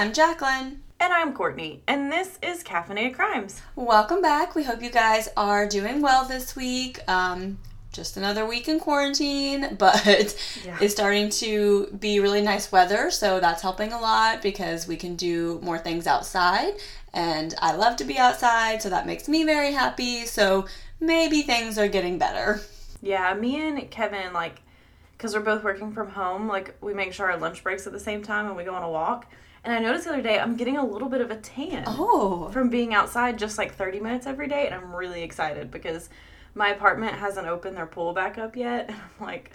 I'm Jaclyn. And I'm Courtney, and this is Caffeinated Crimes. Welcome back. We hope you guys are doing well this week. Um, just another week in quarantine, but Yeah. it's starting to be really nice weather, so that's helping a lot because we can do more things outside. And I love to be outside, so that makes me very happy. So maybe things are getting better. Yeah, me and Kevin, like, because we're both working from home, like, we make sure our lunch breaks at the same time and we go on a walk. And I noticed the other day I'm getting a little bit of a tan Oh, from being outside just like 30 minutes every day, and I'm really excited because my apartment hasn't opened their pool back up yet. And I'm like,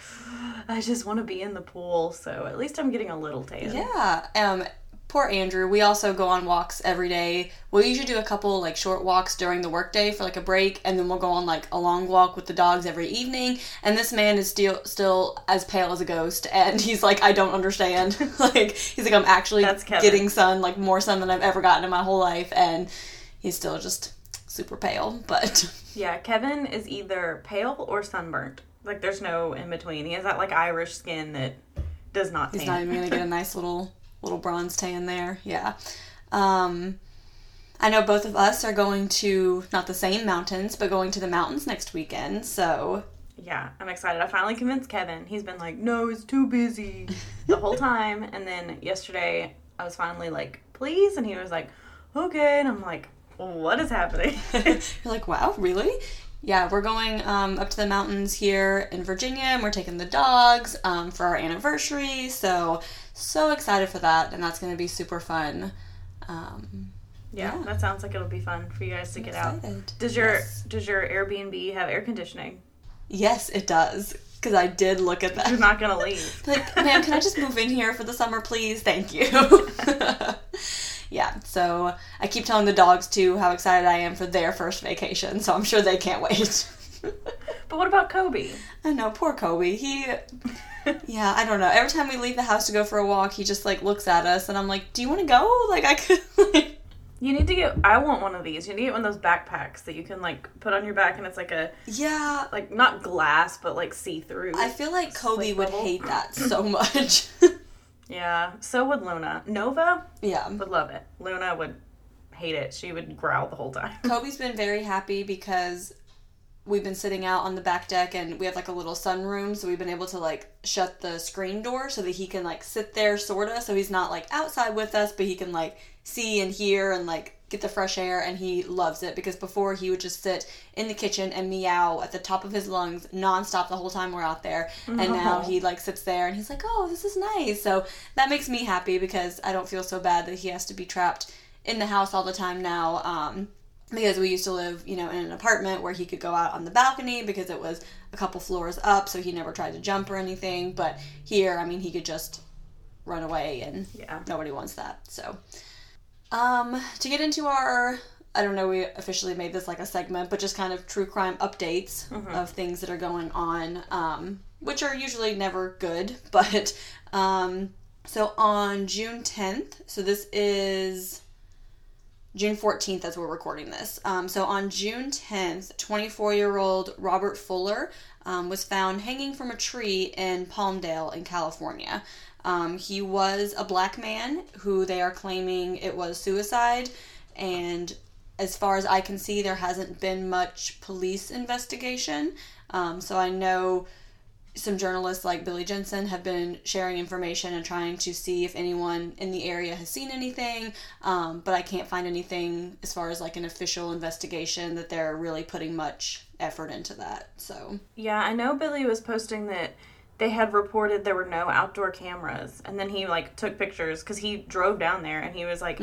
I just want to be in the pool, so at least I'm getting a little tan. Yeah. Um poor Andrew. We also go on walks every day. We'll usually do a couple like short walks during the workday for like a break and then we'll go on like a long walk with the dogs every evening. And this man is still still as pale as a ghost and he's like I don't understand. like he's like I'm actually getting sun, like more sun than I've ever gotten in my whole life and he's still just super pale, but Yeah, Kevin is either pale or sunburnt. Like, there's no in between. He has that like Irish skin that does not tan. He's not even gonna get a nice little little bronze tan there. Yeah. Um, I know both of us are going to not the same mountains, but going to the mountains next weekend. So Yeah, I'm excited. I finally convinced Kevin. He's been like, no, it's too busy the whole time. And then yesterday, I was finally like, please? And he was like, okay. And I'm like, what is happening? you're like, wow, really? Yeah, we're going um, up to the mountains here in Virginia, and we're taking the dogs um, for our anniversary. So so excited for that, and that's going to be super fun. Um, yeah, Yeah. that sounds like it'll be fun for you guys to get out. Does your Yes. does your Airbnb have air conditioning? Yes, it does. Because I did look at that. You're not gonna leave. like, ma'am, can I just move in here for the summer, please? Thank you. yeah, so I keep telling the dogs too how excited I am for their first vacation, so I'm sure they can't wait. But what about Kobe? I know, poor Kobe. He, yeah, I don't know. Every time we leave the house to go for a walk, he just like looks at us, and I'm like, "Do you want to go?" Like, I could. Like, You need to get. I want one of these. You need to get one of those backpacks that you can like put on your back, and it's like a yeah, like not glass, but like see through. I feel like Kobe would level. hate that so much. Yeah. So would Luna. Nova yeah. would love it. Luna would hate it. She would growl the whole time. Kobe's been very happy because we've been sitting out on the back deck and we have like a little sunroom, so we've been able to like shut the screen door so that he can like sit there sorta so he's not like outside with us, but he can like see and hear and like get the fresh air and he loves it because before he would just sit in the kitchen and meow at the top of his lungs nonstop the whole time we're out there. And now he like sits there and he's like oh this is nice. So that makes me happy because i don't feel so bad that he has to be trapped in the house all the time now um, because we used to live, you know, in an apartment where he could go out on the balcony because it was a couple floors up, so he never tried to jump or anything. But here, I mean, he could just run away, and Yeah. nobody wants that. So, um, to get into our, I don't know, we officially made this like a segment, but just kind of true crime updates of things that are going on, um, which are usually never good, but um, so on June 10th, so this is. June 14th as we're recording this. Um, so on June 10th, 24 year old Robert Fuller um, was found hanging from a tree in Palmdale in California. Um, he was a black man who they are claiming it was suicide, and as far as I can see, there hasn't been much police investigation. Um, so I know some journalists like Billy Jensen have been sharing information and trying to see if anyone in the area has seen anything, um, but I can't find anything as far as like an official investigation that they're really putting much effort into that. So Yeah, I know Billy was posting that they had reported there were no outdoor cameras, and then he like took pictures because he drove down there and he was like,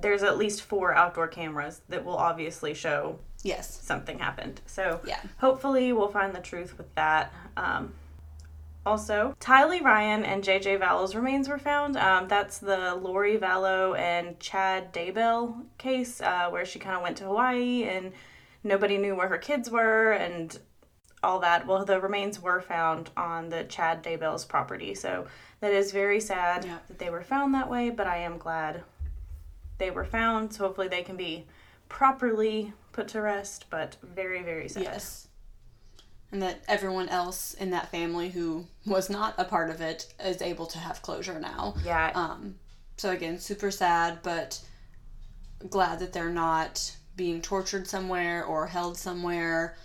"There's at least four outdoor cameras that will obviously show yes, something happened." So Yeah. hopefully we'll find the truth with that. Um, also, Tylee Ryan and JJ Vallow's remains were found. Um, that's the Lori Vallow and Chad Daybell case uh, where she kind of went to Hawaii and nobody knew where her kids were and all that. Well, the remains were found on the Chad Daybell's property. So that is very sad Yeah. that they were found that way, but I am glad they were found. So hopefully they can be properly put to rest, but very, very sad. yes. And that everyone else in that family who was not a part of it is able to have closure now. Yeah, Um, so again, super sad, but glad that they're not being tortured somewhere or held somewhere.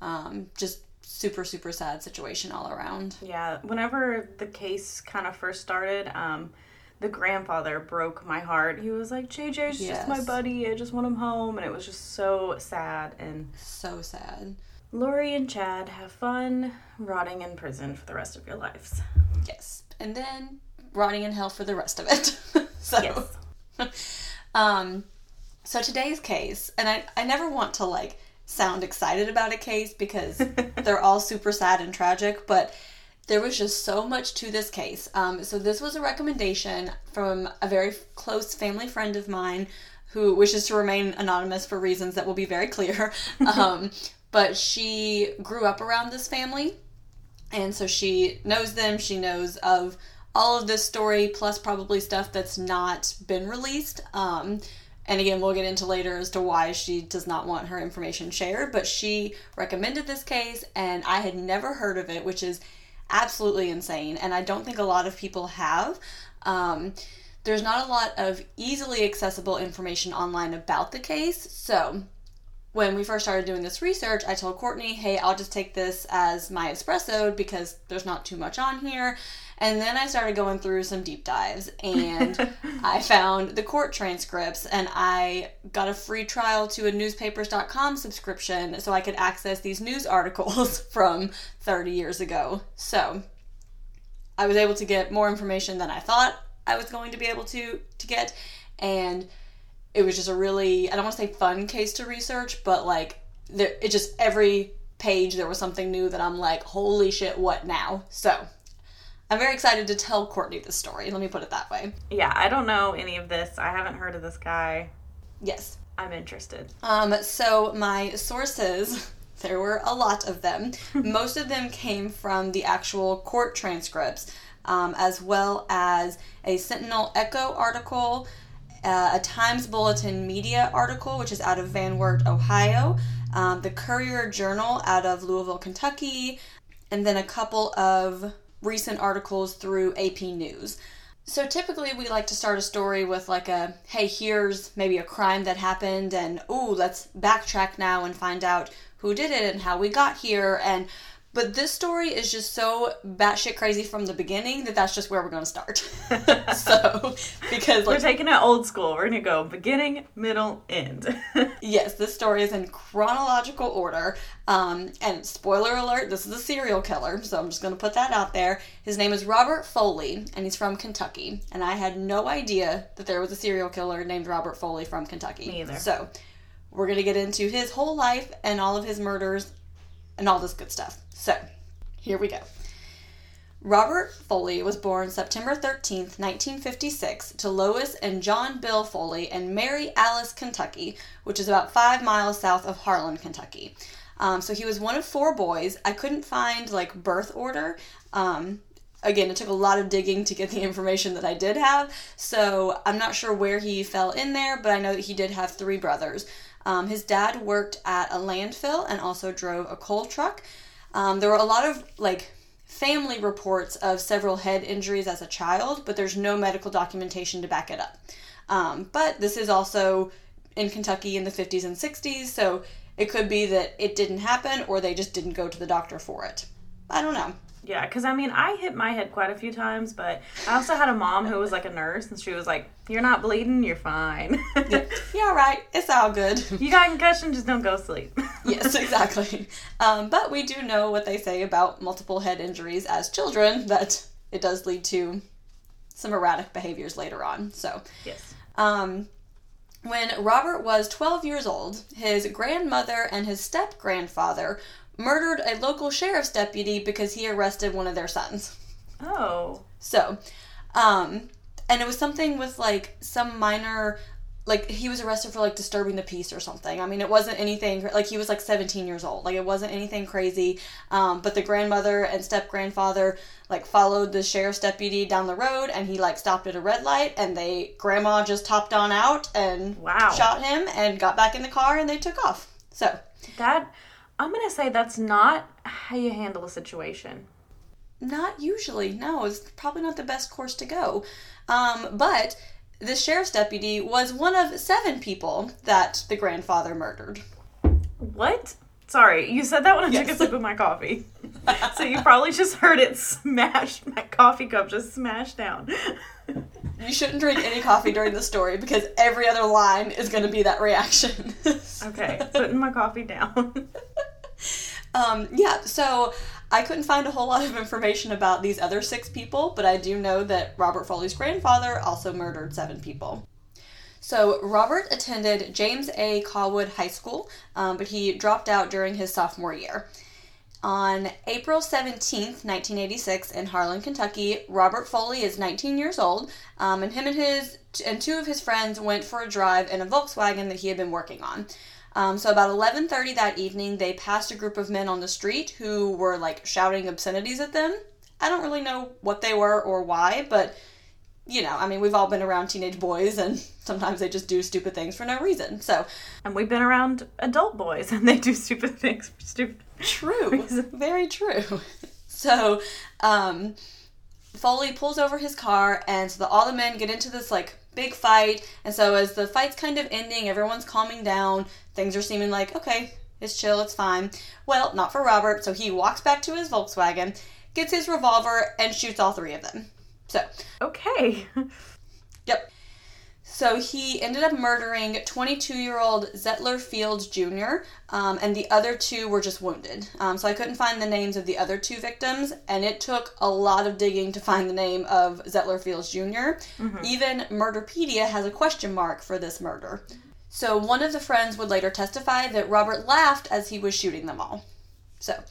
Um, just super super sad situation all around. Yeah, whenever the case kind of first started, um, the grandfather broke my heart. He was like, "JJ's yes. just my buddy. I just want him home," and it was just so sad and so sad. Lori and Chad have fun rotting in prison for the rest of your lives. Yes, and then rotting in hell for the rest of it. so, yes. um, so today's case, and I I never want to like sound excited about a case because they're all super sad and tragic, but there was just so much to this case. Um, so this was a recommendation from a very close family friend of mine who wishes to remain anonymous for reasons that will be very clear. Um, but she grew up around this family, and so she knows them. She knows of all of this story, plus probably stuff that's not been released. Um, and again, we'll get into later as to why she does not want her information shared, but she recommended this case, and I had never heard of it, which is absolutely insane. And I don't think a lot of people have. Um, there's not a lot of easily accessible information online about the case, so when we first started doing this research, I told Courtney, hey, I'll just take this as my espresso because there's not too much on here. And then I started going through some deep dives and I found the court transcripts and I got a free trial to a newspapers.com subscription so I could access these news articles from 30 years ago. So I was able to get more information than I thought I was going to be able to to get and it was just a really I don't want to say fun case to research, but like there it just every page there was something new that I'm like, holy shit, what now? So I'm very excited to tell Courtney this story. Let me put it that way. Yeah, I don't know any of this. I haven't heard of this guy. Yes. I'm interested. Um, so my sources, there were a lot of them. Most of them came from the actual court transcripts, um, as well as a Sentinel Echo article, uh, a Times Bulletin Media article, which is out of Van Wert, Ohio, um, the Courier Journal out of Louisville, Kentucky, and then a couple of recent articles through AP News. So typically we like to start a story with like a hey here's maybe a crime that happened and oh let's backtrack now and find out who did it and how we got here and but this story is just so batshit crazy from the beginning that that's just where we're going to start. so, because like, we're taking it old school, we're going to go beginning, middle, end. yes, this story is in chronological order. Um, and spoiler alert, this is a serial killer, so I'm just going to put that out there. His name is Robert Foley, and he's from Kentucky. And I had no idea that there was a serial killer named Robert Foley from Kentucky. Me either. So, we're going to get into his whole life and all of his murders and all this good stuff. So, here we go. Robert Foley was born September 13th, 1956, to Lois and John Bill Foley in Mary Alice, Kentucky, which is about five miles south of Harlan, Kentucky. Um, so he was one of four boys. I couldn't find like birth order. Um, again, it took a lot of digging to get the information that I did have, so I'm not sure where he fell in there, but I know that he did have three brothers. Um, his dad worked at a landfill and also drove a coal truck. Um, there were a lot of like family reports of several head injuries as a child, but there's no medical documentation to back it up. Um, but this is also in Kentucky in the 50s and 60s, so it could be that it didn't happen or they just didn't go to the doctor for it. I don't know. Yeah, because I mean, I hit my head quite a few times, but I also had a mom who was like a nurse, and she was like, "You're not bleeding, you're fine. yeah, you're all right. It's all good. you got concussion, just don't go sleep." yes, exactly. Um, but we do know what they say about multiple head injuries as children that it does lead to some erratic behaviors later on. So yes. Um, when Robert was 12 years old, his grandmother and his step grandfather murdered a local sheriff's deputy because he arrested one of their sons. Oh. So, um, and it was something with like some minor, like he was arrested for like disturbing the peace or something. I mean, it wasn't anything like he was like 17 years old. Like it wasn't anything crazy. Um, but the grandmother and step grandfather like followed the sheriff's deputy down the road and he like stopped at a red light and they grandma just topped on out and wow. shot him and got back in the car and they took off. So that I'm going to say that's not how you handle a situation. Not usually. No, it's probably not the best course to go. Um, but the sheriff's deputy was one of seven people that the grandfather murdered. What? Sorry, you said that when I Yes. took a sip of my coffee. so you probably just heard it smash. My coffee cup just smashed down. You shouldn't drink any coffee during the story because every other line is going to be that reaction. Okay, putting my coffee down. Um, yeah, so I couldn't find a whole lot of information about these other six people, but I do know that Robert Foley's grandfather also murdered seven people. So Robert attended James A. Cawood High School, um, but he dropped out during his sophomore year. On April 17th, 1986, in Harlan, Kentucky, Robert Foley is 19 years old, um, and him and his and two of his friends went for a drive in a Volkswagen that he had been working on. Um, so about 11:30 that evening, they passed a group of men on the street who were like shouting obscenities at them. I don't really know what they were or why, but you know, I mean, we've all been around teenage boys, and sometimes they just do stupid things for no reason. So And we've been around adult boys and they do stupid things for stupid. True. Very true. So, um, Foley pulls over his car, and so the, all the men get into this like big fight. And so, as the fight's kind of ending, everyone's calming down. Things are seeming like okay, it's chill, it's fine. Well, not for Robert. So he walks back to his Volkswagen, gets his revolver, and shoots all three of them. So, Okay. Yep. So he ended up murdering 22 year old Zettler Fields Jr., um, and the other two were just wounded. Um, so I couldn't find the names of the other two victims, and it took a lot of digging to find the name of Zettler Fields junior Even Murderpedia has a question mark for this murder. So one of the friends would later testify that Robert laughed as he was shooting them all. So,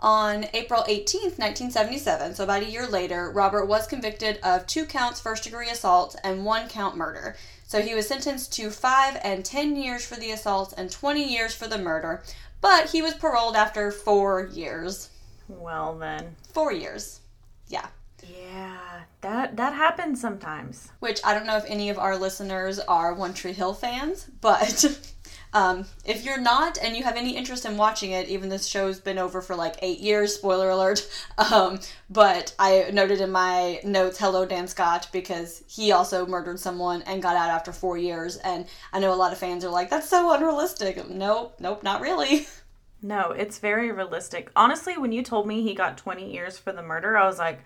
on April 18th, 1977, so about a year later, Robert was convicted of two counts first degree assault and one count murder. So he was sentenced to five and 10 years for the assault and 20 years for the murder, but he was paroled after four years. Well then. Four years. Yeah. Yeah, that that happens sometimes. Which I don't know if any of our listeners are One Tree Hill fans, but um, if you're not and you have any interest in watching it, even this show's been over for like eight years, spoiler alert. Um, but I noted in my notes, hello, Dan Scott, because he also murdered someone and got out after four years. And I know a lot of fans are like, that's so unrealistic. Nope, nope, not really. No, it's very realistic. Honestly, when you told me he got 20 years for the murder, I was like,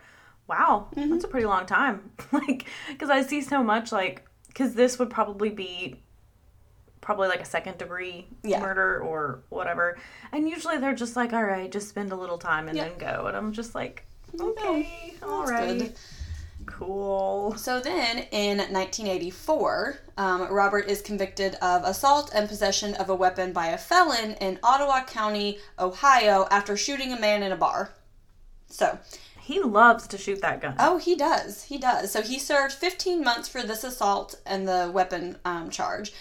wow, that's a pretty long time. like, because I see so much, like, because this would probably be probably like a second degree Yeah. murder or whatever. And usually they're just like, all right, just spend a little time and Yeah. then go. And I'm just like, okay, all right, good. cool. So then, in 1984, um, Robert is convicted of assault and possession of a weapon by a felon in Ottawa County, Ohio, after shooting a man in a bar. So, He loves to shoot that gun. oh, he does. He does. So, he served 15 months for this assault and the weapon um, charge.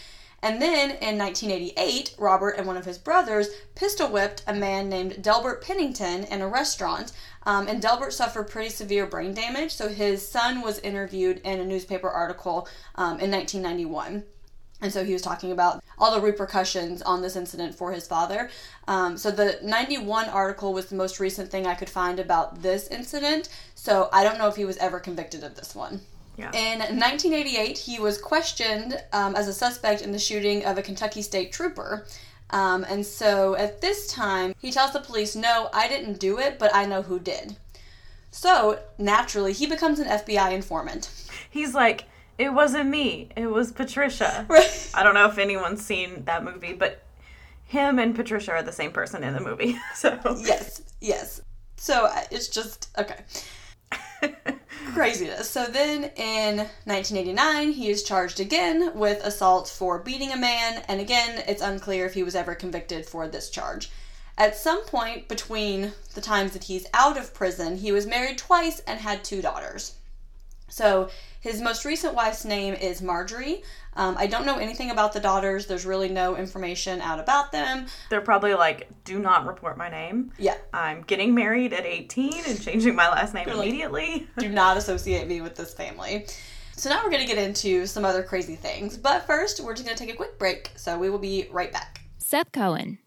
And then in 1988, Robert and one of his brothers pistol whipped a man named Delbert Pennington in a restaurant. Um, and Delbert suffered pretty severe brain damage, so his son was interviewed in a newspaper article um, in 1991. And so he was talking about all the repercussions on this incident for his father. Um, so the 91 article was the most recent thing I could find about this incident. So I don't know if he was ever convicted of this one. Yeah. In 1988, he was questioned um, as a suspect in the shooting of a Kentucky state trooper. Um, and so at this time, he tells the police, No, I didn't do it, but I know who did. So naturally, he becomes an FBI informant. He's like, it wasn't me, it was Patricia. Right. I don't know if anyone's seen that movie, but him and Patricia are the same person in the movie. So yes, yes. So uh, it's just okay. Craziness. So then in 1989, he is charged again with assault for beating a man, and again, it's unclear if he was ever convicted for this charge. At some point between the times that he's out of prison, he was married twice and had two daughters. So his most recent wife's name is Marjorie. Um, I don't know anything about the daughters. There's really no information out about them. they're probably like, do not report my name. Yeah, I'm getting married at 18 and changing my last name like- immediately. do not associate me with this family. So now we're going to get into some other crazy things. But first, we're just going to take a quick break. So we will be right back. Seth Cohen,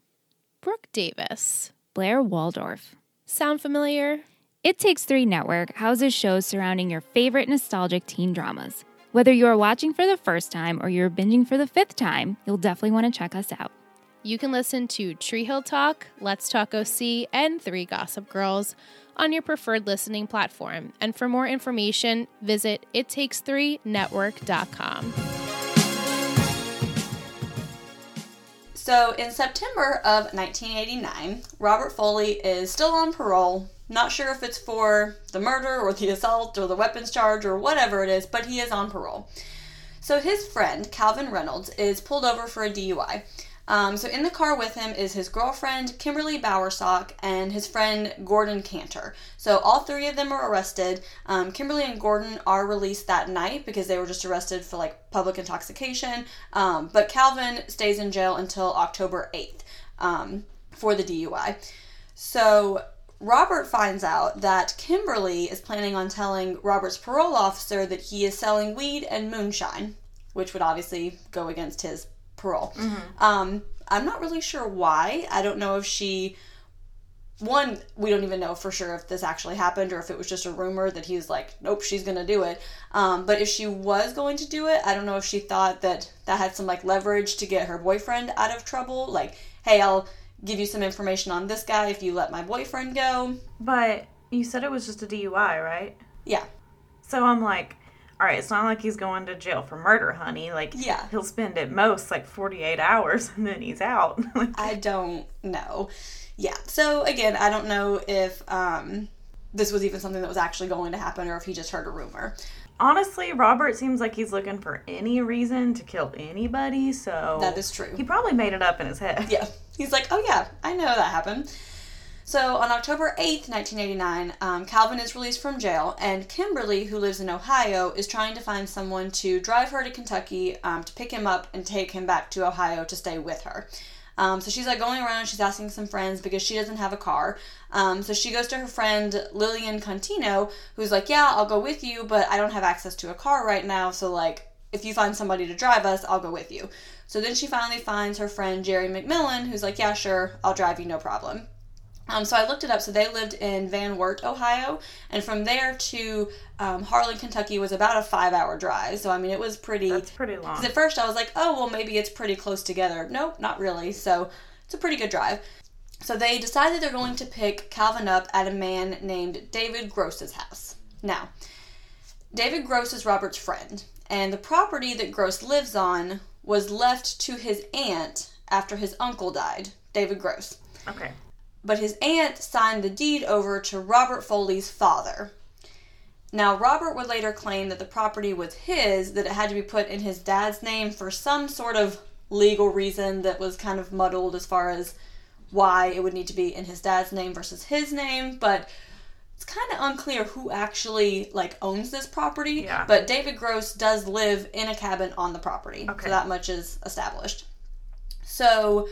Brooke Davis, Blair Waldorf. Sound familiar? It Takes Three Network houses shows surrounding your favorite nostalgic teen dramas. Whether you are watching for the first time or you're binging for the fifth time, you'll definitely want to check us out. You can listen to Tree Hill Talk, Let's Talk OC, and Three Gossip Girls on your preferred listening platform. And for more information, visit ittakes3network.com. So, in September of 1989, Robert Foley is still on parole. Not sure if it's for the murder or the assault or the weapons charge or whatever it is, but he is on parole. So, his friend, Calvin Reynolds, is pulled over for a DUI. Um, so in the car with him is his girlfriend Kimberly Bowersock and his friend Gordon Cantor. So all three of them are arrested. Um, Kimberly and Gordon are released that night because they were just arrested for like public intoxication. Um, but Calvin stays in jail until October eighth um, for the DUI. So Robert finds out that Kimberly is planning on telling Robert's parole officer that he is selling weed and moonshine, which would obviously go against his parole. Mm-hmm. Um, I'm not really sure why. I don't know if she. One, we don't even know for sure if this actually happened or if it was just a rumor that he was like, nope, she's gonna do it. Um, but if she was going to do it, I don't know if she thought that that had some like leverage to get her boyfriend out of trouble. Like, hey, I'll give you some information on this guy if you let my boyfriend go. But you said it was just a DUI, right? Yeah. So I'm like, all right, it's not like he's going to jail for murder, honey. Like, yeah, he'll spend at most like 48 hours and then he's out. I don't know. Yeah. So again, I don't know if um, this was even something that was actually going to happen or if he just heard a rumor. Honestly, Robert seems like he's looking for any reason to kill anybody, so. That is true. He probably made it up in his head. Yeah. He's like, oh yeah, I know that happened. So on October 8th, 1989, um, Calvin is released from jail, and Kimberly, who lives in Ohio, is trying to find someone to drive her to Kentucky um, to pick him up and take him back to Ohio to stay with her. Um, so she's like going around, she's asking some friends because she doesn't have a car. Um, so she goes to her friend Lillian Contino, who's like, Yeah, I'll go with you, but I don't have access to a car right now, so like, if you find somebody to drive us, I'll go with you. So then she finally finds her friend Jerry McMillan, who's like, Yeah, sure, I'll drive you, no problem. Um, so I looked it up. So they lived in Van Wert, Ohio, and from there to um, Harlan, Kentucky was about a five-hour drive. So I mean, it was pretty. That's pretty long. Because at first I was like, oh well, maybe it's pretty close together. Nope, not really. So it's a pretty good drive. So they decided they're going to pick Calvin up at a man named David Gross's house. Now, David Gross is Robert's friend, and the property that Gross lives on was left to his aunt after his uncle died, David Gross. Okay but his aunt signed the deed over to Robert Foley's father. Now, Robert would later claim that the property was his, that it had to be put in his dad's name for some sort of legal reason that was kind of muddled as far as why it would need to be in his dad's name versus his name, but it's kind of unclear who actually like owns this property. Yeah. But David Gross does live in a cabin on the property. Okay. So that much is established. So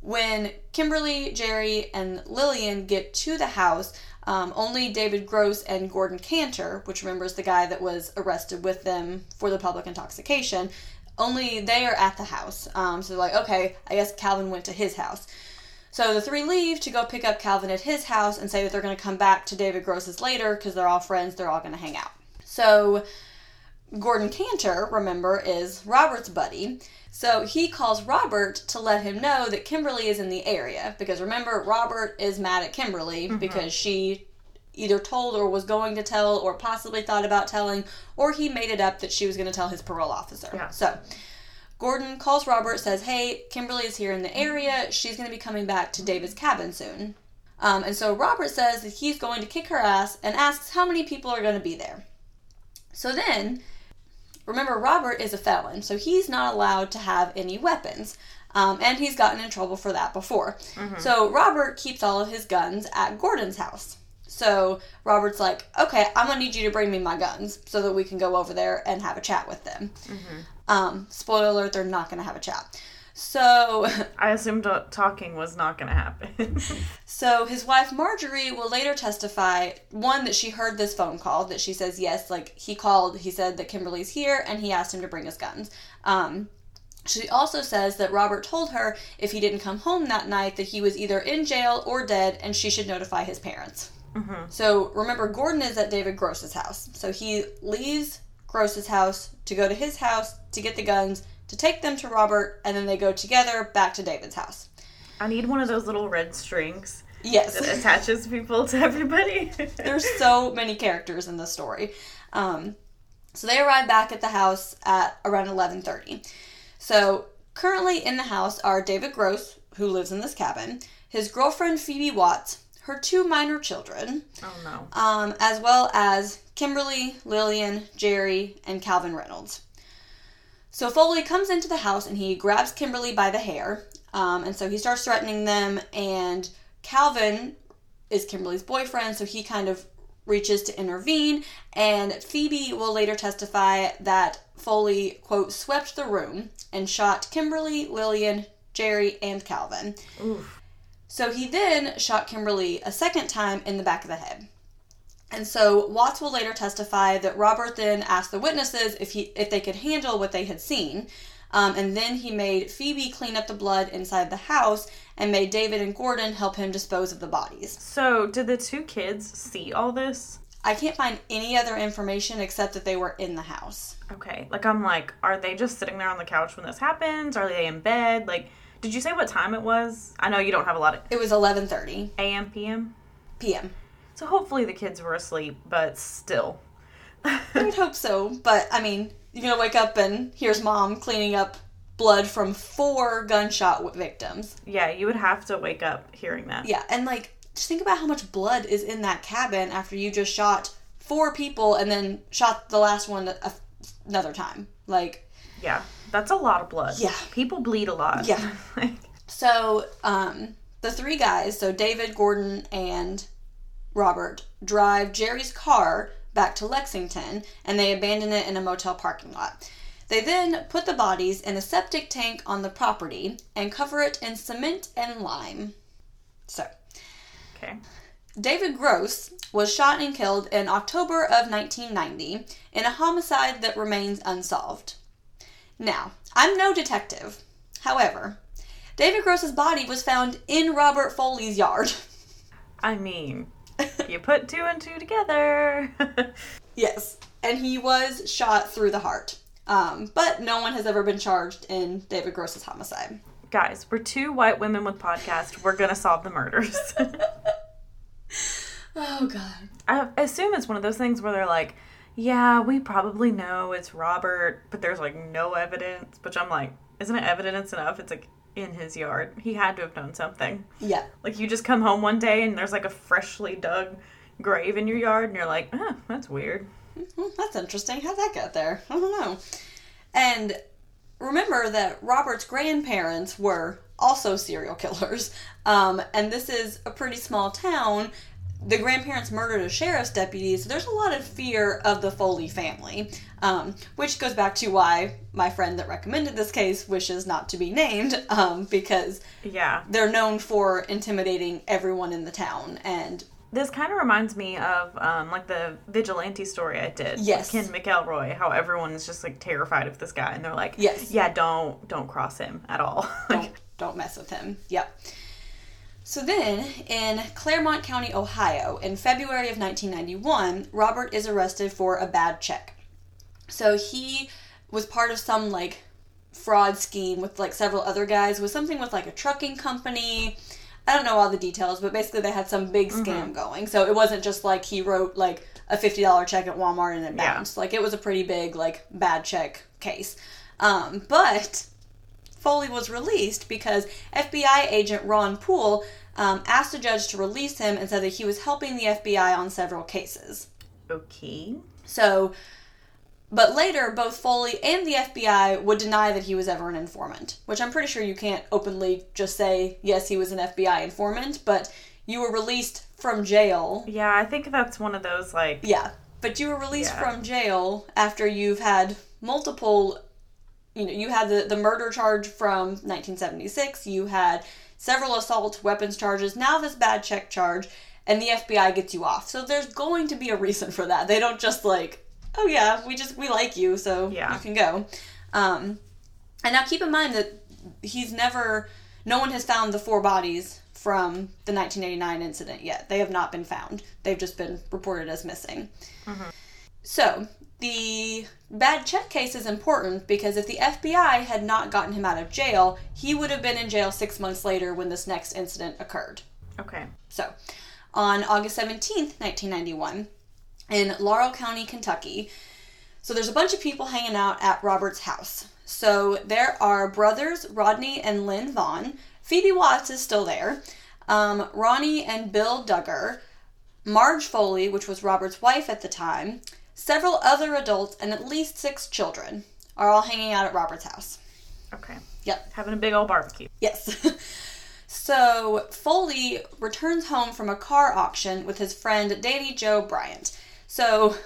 when Kimberly, Jerry, and Lillian get to the house, um, only David Gross and Gordon Cantor, which remembers the guy that was arrested with them for the public intoxication, only they are at the house. Um, so they're like, okay, I guess Calvin went to his house. So the three leave to go pick up Calvin at his house and say that they're going to come back to David Gross's later because they're all friends, they're all going to hang out. So Gordon Cantor, remember, is Robert's buddy. So he calls Robert to let him know that Kimberly is in the area because remember, Robert is mad at Kimberly mm-hmm. because she either told or was going to tell or possibly thought about telling or he made it up that she was going to tell his parole officer. Yeah. So Gordon calls Robert, says, Hey, Kimberly is here in the area. She's going to be coming back to David's cabin soon. Um, and so Robert says that he's going to kick her ass and asks how many people are going to be there. So then Remember, Robert is a felon, so he's not allowed to have any weapons. Um, and he's gotten in trouble for that before. Mm-hmm. So Robert keeps all of his guns at Gordon's house. So Robert's like, okay, I'm gonna need you to bring me my guns so that we can go over there and have a chat with them. Mm-hmm. Um, spoiler alert: they're not gonna have a chat. So I assumed talking was not going to happen. so his wife Marjorie will later testify one that she heard this phone call that she says yes, like he called, he said that Kimberly's here and he asked him to bring his guns. Um, she also says that Robert told her if he didn't come home that night that he was either in jail or dead and she should notify his parents. So remember, Gordon is at David Gross's house. So he leaves Gross's house to go to his house to get the guns, to take them to Robert, and then they go together back to David's house. I need one of those little red strings that Yes. attaches people to everybody. There's so many characters in this story. Um, so they arrive back at the house at around 11:30. So currently in the house are David Gross, who lives in this cabin, his girlfriend Phoebe Watts, her two minor children, oh no. um, as well as Kimberly, Lillian, Jerry, and Calvin Reynolds. So Foley comes into the house and he grabs Kimberly by the hair, um, and so he starts threatening them. And Calvin is Kimberly's boyfriend, so he kind of reaches to intervene. And Phoebe will later testify that Foley quote swept the room and shot Kimberly, Lillian, Jerry, and Calvin. Oof. So he then shot Kimberly a second time in the back of the head. And so Watts will later testify that Robert then asked the witnesses if he if they could handle what they had seen. Um, and then he made Phoebe clean up the blood inside the house and made David and Gordon help him dispose of the bodies. So, did the two kids see all this? I can't find any other information except that they were in the house. Okay. Like, I'm like, are they just sitting there on the couch when this happens? Are they in bed? Like, did you say what time it was? I know you don't have a lot of It was 11:30 AM, PM. p.m. So, hopefully the kids were asleep, but still. I would hope so, but I mean, you're gonna wake up and here's mom cleaning up blood from four gunshot victims. yeah, you would have to wake up hearing that. Yeah, and like, just think about how much blood is in that cabin after you just shot four people and then shot the last one a, another time. Like, Yeah. That's a lot of blood. Yeah. People bleed a lot. Yeah. so, um, the three guys, so David, Gordon, and Robert, drive Jerry's car back to Lexington and they abandon it in a motel parking lot. They then put the bodies in a septic tank on the property and cover it in cement and lime. So, okay. David Gross was shot and killed in October of 1990 in a homicide that remains unsolved. Now, I'm no detective. However, David Gross's body was found in Robert Foley's yard. I mean, you put two and two together. yes, and he was shot through the heart. Um, but no one has ever been charged in David Gross's homicide. Guys, we're two white women with podcasts. We're gonna solve the murders. Oh God. I assume it's one of those things where they're like, yeah, we probably know it's Robert, but there's like no evidence. Which I'm like, isn't it evidence enough? It's like in his yard. He had to have known something. Yeah. Like you just come home one day and there's like a freshly dug grave in your yard, and you're like, ah, that's weird. Hmm, that's interesting. How'd that get there? I don't know. And remember that Robert's grandparents were also serial killers. Um, and this is a pretty small town. The grandparents murdered a sheriff's deputy, so there's a lot of fear of the Foley family, um, which goes back to why my friend that recommended this case wishes not to be named, um, because Yeah. they're known for intimidating everyone in the town. And This kind of reminds me of um, like the vigilante story I did. with Yes. Ken McElroy. How everyone is just like terrified of this guy, and they're like, Yes. yeah, don't don't cross him at all. don't, don't mess with him. Yep. So then, in Clermont County, Ohio, in February of 1991, Robert is arrested for a bad check. So he was part of some like fraud scheme with like several other guys with something with like a trucking company. I don't know all the details, but basically they had some big scam going. So it wasn't just like he wrote like a fifty dollar check at Walmart and it Yeah. bounced. Like it was a pretty big like bad check case. Um, but Foley was released because FBI agent Ron Poole um, asked the judge to release him and said that he was helping the FBI on several cases. okay. So, but later, both Foley and the FBI would deny that he was ever an informant, which I'm pretty sure you can't openly just say, yes, he was an FBI informant, but you were released from jail. Yeah, I think that's one of those like Yeah, but you were released Yeah. from jail after you've had multiple, you know, you had the, the murder charge from 1976, you had several assault weapons charges, now this bad check charge, and the FBI gets you off. So there's going to be a reason for that. They don't just like, oh yeah, we just we like you, so Yeah. you can go. Um, and now keep in mind that he's never, no one has found the four bodies from the 1989 incident yet. They have not been found. They've just been reported as missing. So, the bad check case is important because if the FBI had not gotten him out of jail, he would have been in jail six months later when this next incident occurred. Okay. So, on August 17th, 1991, in Laurel County, Kentucky, so there's a bunch of people hanging out at Robert's house. So there are brothers Rodney and Lynn Vaughn. Phoebe Watts is still there. Um, Ronnie and Bill Duggar. Marge Foley, which was Robert's wife at the time. Several other adults and at least six children are all hanging out at Robert's house. Okay. Yep. Having a big old barbecue. Yes. so Foley returns home from a car auction with his friend Danny Joe Bryant. So,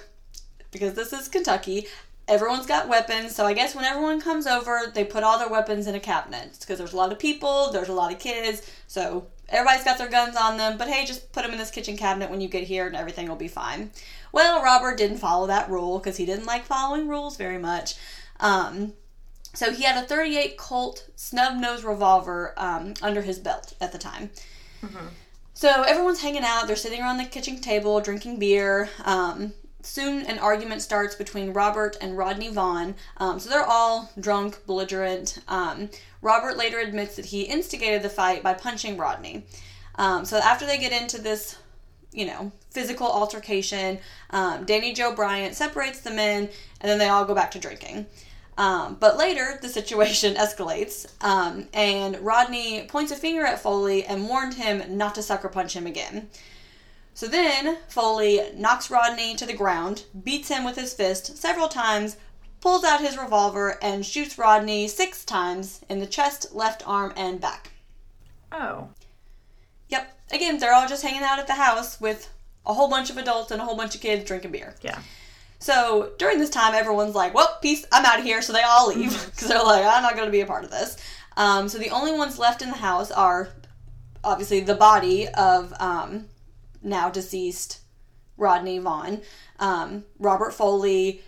because this is Kentucky, everyone's got weapons. So I guess when everyone comes over, they put all their weapons in a cabinet It's because there's a lot of people, there's a lot of kids. So everybody's got their guns on them. But hey, just put them in this kitchen cabinet when you get here, and everything will be fine. Well, Robert didn't follow that rule because he didn't like following rules very much. Um, so he had a 38 Colt snub nose revolver um, under his belt at the time. So everyone's hanging out. They're sitting around the kitchen table drinking beer. Um, soon an argument starts between Robert and Rodney Vaughn. Um, so they're all drunk, belligerent. Um, Robert later admits that he instigated the fight by punching Rodney. Um, so after they get into this you know, physical altercation. Um, Danny Joe Bryant separates the men, and then they all go back to drinking. Um, but later, the situation escalates, um, and Rodney points a finger at Foley and warned him not to sucker punch him again. So then, Foley knocks Rodney to the ground, beats him with his fist several times, pulls out his revolver, and shoots Rodney six times in the chest, left arm, and back. Oh. Yep. Again, they're all just hanging out at the house with a whole bunch of adults and a whole bunch of kids drinking beer. Yeah. So during this time, everyone's like, well, peace, I'm out of here. So they all leave because they're like, I'm not going to be a part of this. Um, so the only ones left in the house are obviously the body of um, now deceased Rodney Vaughn, um, Robert Foley,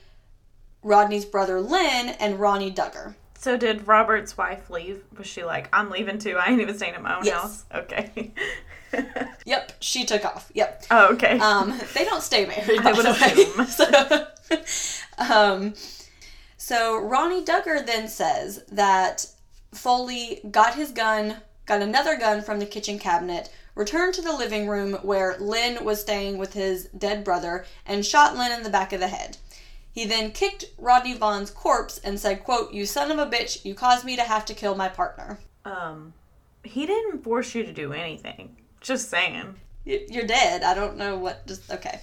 Rodney's brother Lynn, and Ronnie Duggar. So did Robert's wife leave? Was she like, I'm leaving too. I ain't even staying at my own Yes. house. Okay. Yep, she took off. Yep. oh, okay. Um, they don't stay married. I would the way. assume. So, um, so Ronnie Duggar then says that Foley got his gun, got another gun from the kitchen cabinet, returned to the living room where Lynn was staying with his dead brother, and shot Lynn in the back of the head. He then kicked Rodney Vaughn's corpse and said, quote, You son of a bitch, you caused me to have to kill my partner. um, he didn't force you to do anything. Just saying. You're dead. I don't know what. Just okay.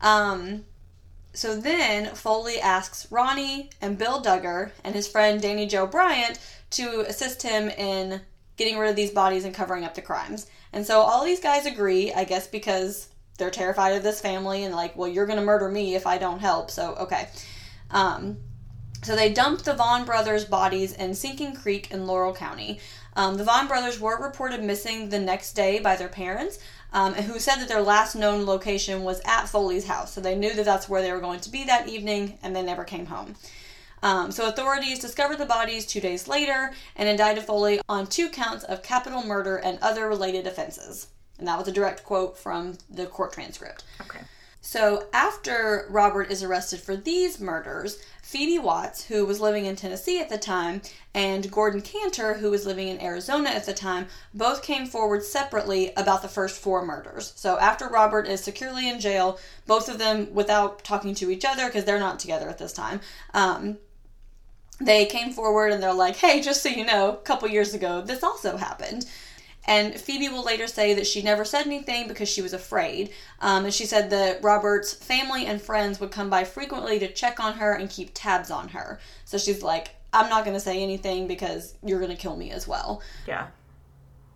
Um. So then Foley asks Ronnie and Bill Duggar and his friend Danny Joe Bryant to assist him in getting rid of these bodies and covering up the crimes. And so all these guys agree, I guess, because they're terrified of this family and like, well, you're gonna murder me if I don't help. So okay. Um. So they dumped the Vaughn brothers' bodies in Sinking Creek in Laurel County. Um, the Vaughn brothers were reported missing the next day by their parents, um, who said that their last known location was at Foley's house. So they knew that that's where they were going to be that evening, and they never came home. Um, so authorities discovered the bodies two days later and indicted Foley on two counts of capital murder and other related offenses. And that was a direct quote from the court transcript. Okay. So after Robert is arrested for these murders, Phoebe Watts, who was living in Tennessee at the time, and Gordon Cantor, who was living in Arizona at the time, both came forward separately about the first four murders. So after Robert is securely in jail, both of them, without talking to each other, because they're not together at this time, um, they came forward and they're like, hey, just so you know, a couple years ago, this also happened. And Phoebe will later say that she never said anything because she was afraid. Um, and she said that Robert's family and friends would come by frequently to check on her and keep tabs on her. So she's like, I'm not going to say anything because you're going to kill me as well. Yeah.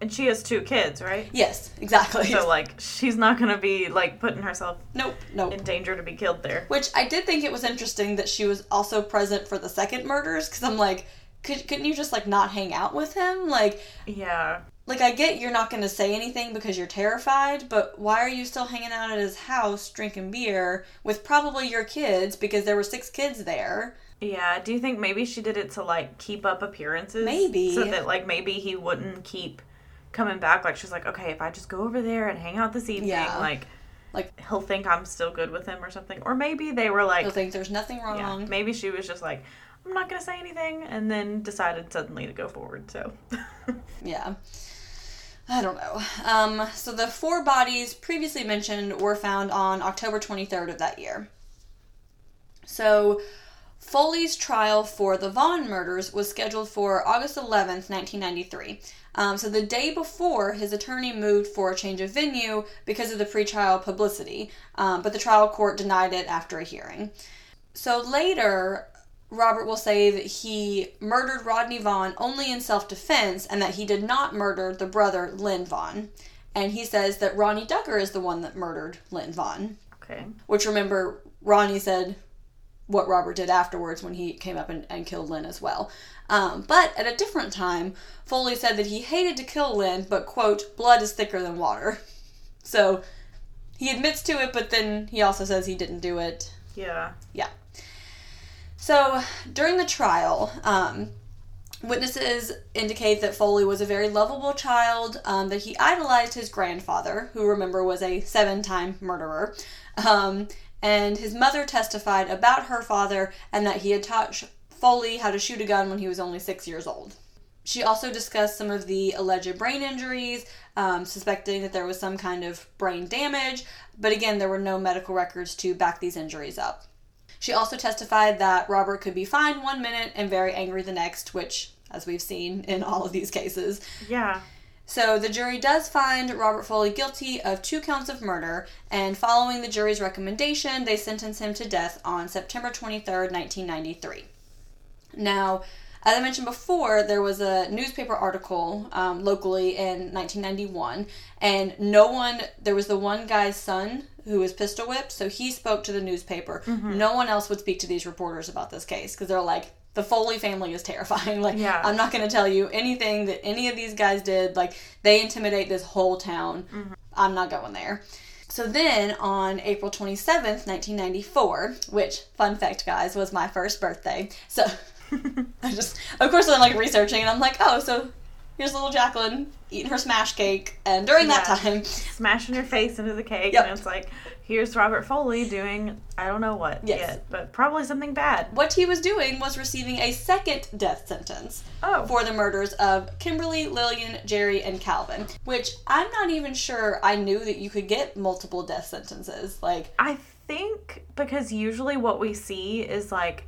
And she has two kids, right? Yes, exactly. So like she's not gonna be like putting herself nope, nope. in danger to be killed there. Which I did think it was interesting that she was also present for the second murders because I'm like, could, couldn't you just like not hang out with him? Like, Yeah. Like I get you're not going to say anything because you're terrified, but why are you still hanging out at his house drinking beer with probably your kids because there were six kids there? Yeah. Do you think maybe she did it to like keep up appearances? Maybe. So that like maybe he wouldn't keep coming back, like she's like, okay, if I just go over there and hang out this evening, Yeah. like, Like- he'll think I'm still good with him or something. Or maybe they were like, He'll think there's nothing yeah, wrong. maybe she was just like, I'm not gonna say anything, and then decided suddenly to go forward. So, Yeah. I don't know. Um, so the four bodies previously mentioned were found on October 23rd of that year. So Foley's trial for the Vaughn murders was scheduled for August 11th, 1993. Um, so the day before, his attorney moved for a change of venue because of the pretrial publicity, um, but the trial court denied it after a hearing. So later, Robert will say that he murdered Rodney Vaughn only in self defense and that he did not murder the brother, Lynn Vaughn. And he says that Ronnie Ducker is the one that murdered Lynn Vaughn. okay. Which remember, Ronnie said what Robert did afterwards when he came up and, and killed Lynn as well. Um, but at a different time, Foley said that he hated to kill Lynn, but, quote, blood is thicker than water. So he admits to it, but then he also says he didn't do it. Yeah. Yeah. So during the trial, um, witnesses indicate that Foley was a very lovable child, um, that he idolized his grandfather, who remember was a seven time murderer. Um, and his mother testified about her father and that he had taught Foley how to shoot a gun when he was only six years old. She also discussed some of the alleged brain injuries, um, suspecting that there was some kind of brain damage, but again, there were no medical records to back these injuries up. She also testified that Robert could be fine one minute and very angry the next, which, as we've seen in all of these cases. Yeah. So the jury does find Robert Foley guilty of two counts of murder, and following the jury's recommendation, they sentence him to death on September 23rd, 1993. Now, as I mentioned before, there was a newspaper article um, locally in 1991, and no one, there was the one guy's son who was pistol whipped, so he spoke to the newspaper. Mm-hmm. No one else would speak to these reporters about this case because they're like, the Foley family is terrifying. Like, Yeah. I'm not going to tell you anything that any of these guys did. Like, they intimidate this whole town. Mm-hmm. I'm not going there. So then on April 27th, 1994, which, fun fact, guys, was my first birthday. So I just, of course, I'm like researching and I'm like, oh, so here's little Jaclyn eating her smash cake. And during that time, Smashing her face into the cake, Yep. and it's like, here's Robert Foley doing I don't know what Yes. yet, but probably something bad. what he was doing was receiving a second death sentence. Oh. for the murders of Kimberly, Lillian, Jerry, and Calvin, which I'm not even sure I knew that you could get multiple death sentences. Like, I think because usually what we see is like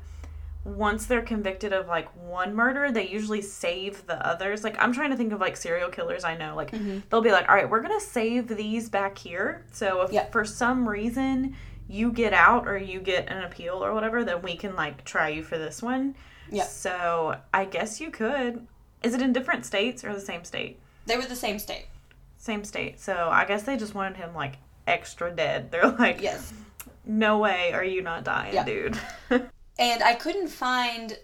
once they're convicted of like one murder, they usually save the others. Like I'm trying to think of like serial killers I know. Like mm-hmm. they'll be like, "All right, we're going to save these back here. So if Yeah. for some reason you get out or you get an appeal or whatever, then we can like try you for this one." Yeah. So, I guess you could. Is it in different states or the same state? they were the same state. Same state. So, I guess they just wanted him like extra dead. They're like, Yes. no way are you not dying, Yeah. dude. And I couldn't find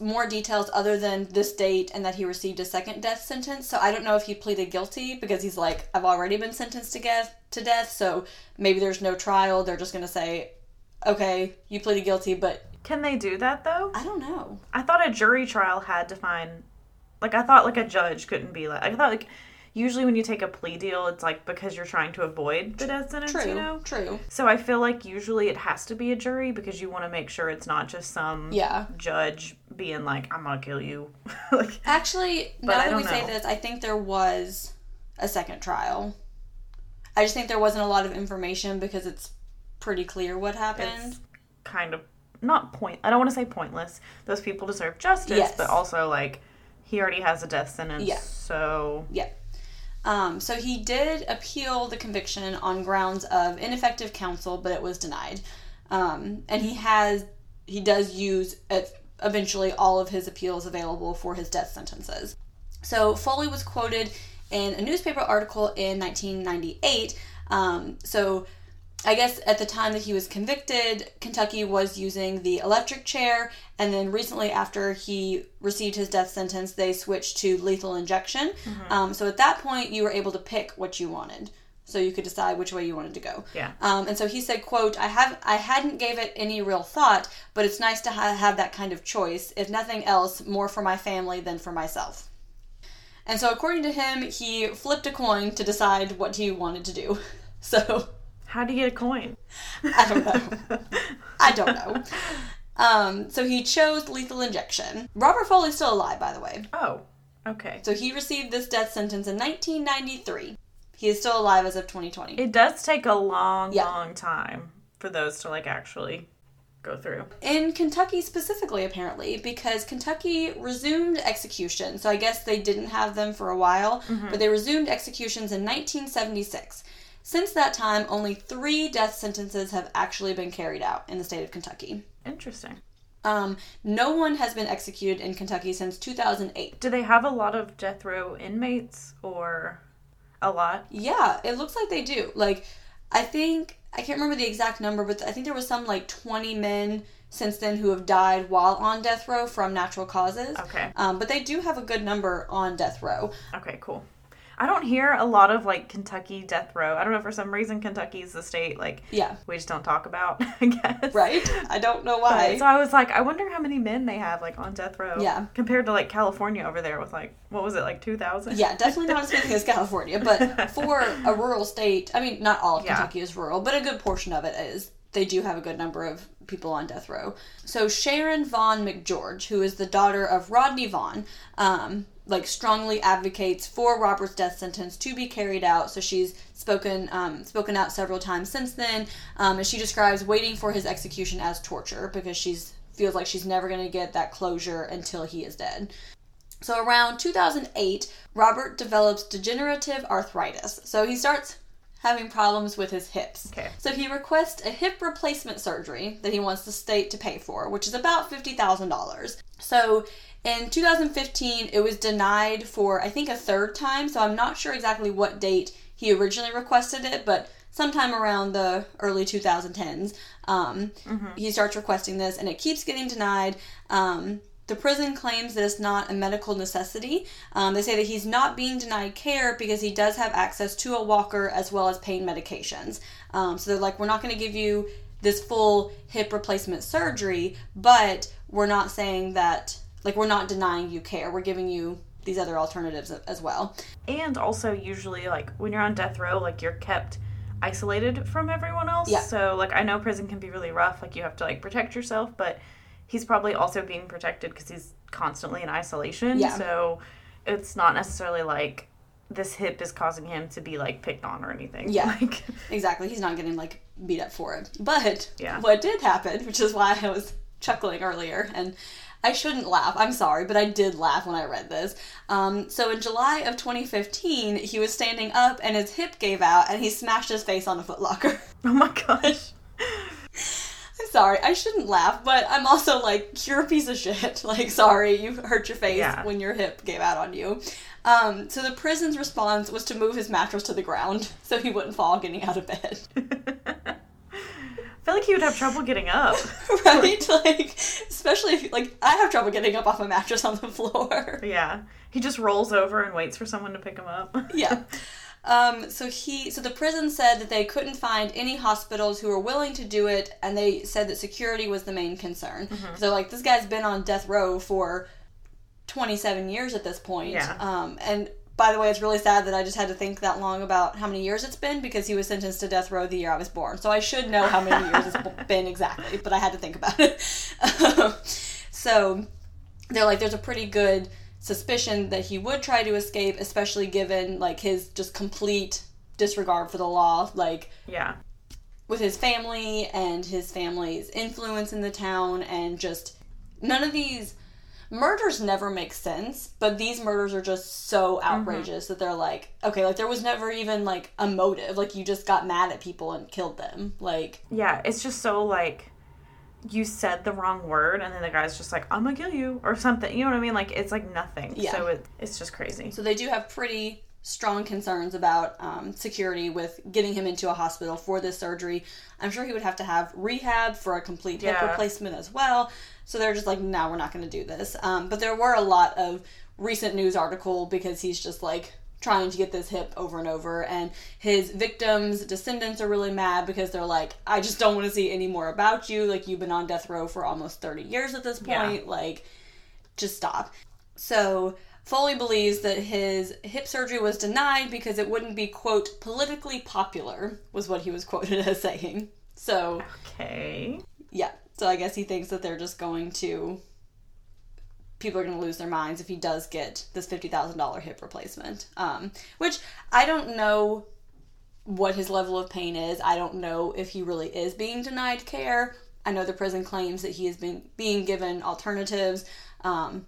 more details other than this date and that he received a second death sentence. So I don't know if he pleaded guilty because he's like, I've already been sentenced to death, to death, so maybe there's no trial. They're just going to say, okay, you pleaded guilty, but Can they do that though? I don't know. I thought a jury trial had to find like I thought like a judge couldn't be like I thought like usually when you take a plea deal it's like because you're trying to avoid the death sentence, True. you know? True. So I feel like usually it has to be a jury because you want to make sure it's not just some Yeah. judge being like I'm going to kill you. like Actually, But now that we say this, I think there was a second trial. I just think there wasn't a lot of information because it's pretty clear what happened. it's kind of not point I don't want to say pointless. Those people deserve justice, Yes. but also like he already has a death sentence. Yeah. So Yeah. Um, so he did appeal the conviction on grounds of ineffective counsel, but it was denied. Um, and he has he does use eventually all of his appeals available for his death sentences. So Foley was quoted in a newspaper article in 1998. Um, so I guess at the time that he was convicted, Kentucky was using the electric chair, and then recently, after he received his death sentence, they switched to lethal injection. Um, so at that point, you were able to pick what you wanted, so you could decide which way you wanted to go. Yeah. Um, and so he said, "quote I have I hadn't gave it any real thought, but it's nice to ha- have that kind of choice. If nothing else, more for my family than for myself." And so, according to him, he flipped a coin to decide what he wanted to do. So, How do you get a coin? I don't know. I don't know. Um, so he chose lethal injection. Robert Foley's still alive, by the way. Oh, okay. So he received this death sentence in 1993. He is still alive as of 2020. It does take a long, Yeah. long time for those to like actually go through. in Kentucky specifically, apparently, because Kentucky resumed execution. So I guess they didn't have them for a while, but they resumed executions in 1976. Since that time, only three death sentences have actually been carried out in the state of Kentucky. Interesting. Um, no one has been executed in Kentucky since 2008. Do they have a lot of death row inmates or a lot? Yeah, it looks like they do. Like, I think, I can't remember the exact number, but I think there was some like 20 men since then who have died while on death row from natural causes. Okay. Um, but they do have a good number on death row. Okay, cool. I don't hear a lot of like Kentucky death row. I don't know for some reason Kentucky is the state like Yeah. we just don't talk about, I guess. Right? I don't know But- why. so I was like, I wonder how many men they have like on death row. Yeah. Compared to like California over there with like what was it like two thousand? Yeah, definitely not as big as California, but for a rural state, I mean, not all of Yeah. Kentucky is rural, but a good portion of it is. They do have a good number of people on death row. So Sharon Vaughn McGeorge, who is the daughter of Rodney Vaughn, um, like strongly advocates for Robert's death sentence to be carried out. So she's spoken um, spoken out several times since then, um, and she describes waiting for his execution as torture because she's feels like she's never going to get that closure until he is dead. So around 2008, Robert develops degenerative arthritis. So he starts having problems with his hips. Okay. So he requests a hip replacement surgery that he wants the state to pay for, which is about $50,000. So in 2015, it was denied for, I think, a third time. So I'm not sure exactly what date he originally requested it, but sometime around the early 2010s, um, he starts requesting this, and it keeps getting denied. Um, the prison claims that it's not a medical necessity. Um, they say that he's not being denied care because he does have access to a walker as well as pain medications. Um, so they're like, we're not going to give you this full hip replacement surgery, but we're not saying that, like, we're not denying you care. We're giving you these other alternatives as well. And also usually like when you're on death row, like you're kept isolated from everyone else. Yeah. So like I know prison can be really rough, like you have to like protect yourself, but he's probably also being protected because he's constantly in isolation. Yeah. So it's not necessarily like this hip is causing him to be like picked on or anything. Yeah. Like Exactly. He's not getting like beat up for it. But Yeah. what did happen, which is why I was chuckling earlier, and I shouldn't laugh. I'm sorry, but I did laugh when I read this. Um, so in July of 2015, he was standing up and his hip gave out, and he smashed his face on a footlocker. oh my gosh. I'm sorry, I shouldn't laugh, but I'm also like, you're a piece of shit. Like, sorry, you hurt your face Yeah. when your hip gave out on you. Um, so the prison's response was to move his mattress to the ground so he wouldn't fall getting out of bed. I feel like he would have trouble getting up. right? Like, especially if, like, I have trouble getting up off a mattress on the floor. yeah. He just rolls over and waits for someone to pick him up. yeah. Um, so he, so the prison said that they couldn't find any hospitals who were willing to do it, and they said that security was the main concern. So like, this guy's been on death row for 27 years at this point. Yeah. Um, and by the way, it's really sad that I just had to think that long about how many years it's been because he was sentenced to death row the year I was born. So I should know how many years it's been exactly, but I had to think about it. so they're like, there's a pretty good suspicion that he would try to escape, especially given like his just complete disregard for the law, like yeah. with his family and his family's influence in the town, and just none of these murders never make sense, but these murders are just so mm-hmm. outrageous that they're like, okay, like there was never even like a motive, like you just got mad at people and killed them, like Yeah, it's just so like you said the wrong word and then the guy's just like I'm gonna kill you or something. You know what I mean? Like it's like nothing. Yeah. So it, it's just crazy. So they do have pretty strong concerns about um, security with getting him into a hospital for this surgery. I'm sure he would have to have rehab for a complete hip Yeah. replacement as well. So they're just like, no, we're not going to do this. Um, but there were a lot of recent news article because he's just like trying to get this hip over and over and his victims descendants are really mad because they're like i just don't want to see any more about you like you've been on death row for almost 30 years at this Yeah. point like just stop. So, Foley believes that his hip surgery was denied because it wouldn't be, quote, politically popular, was what he was quoted as saying. So, Okay. yeah. So I guess he thinks that they're just going to. People are going to lose their minds if he does get this $50,000 hip replacement. Um, which I don't know what his level of pain is. I don't know if he really is being denied care. I know the prison claims that he is being, being given alternatives. Um,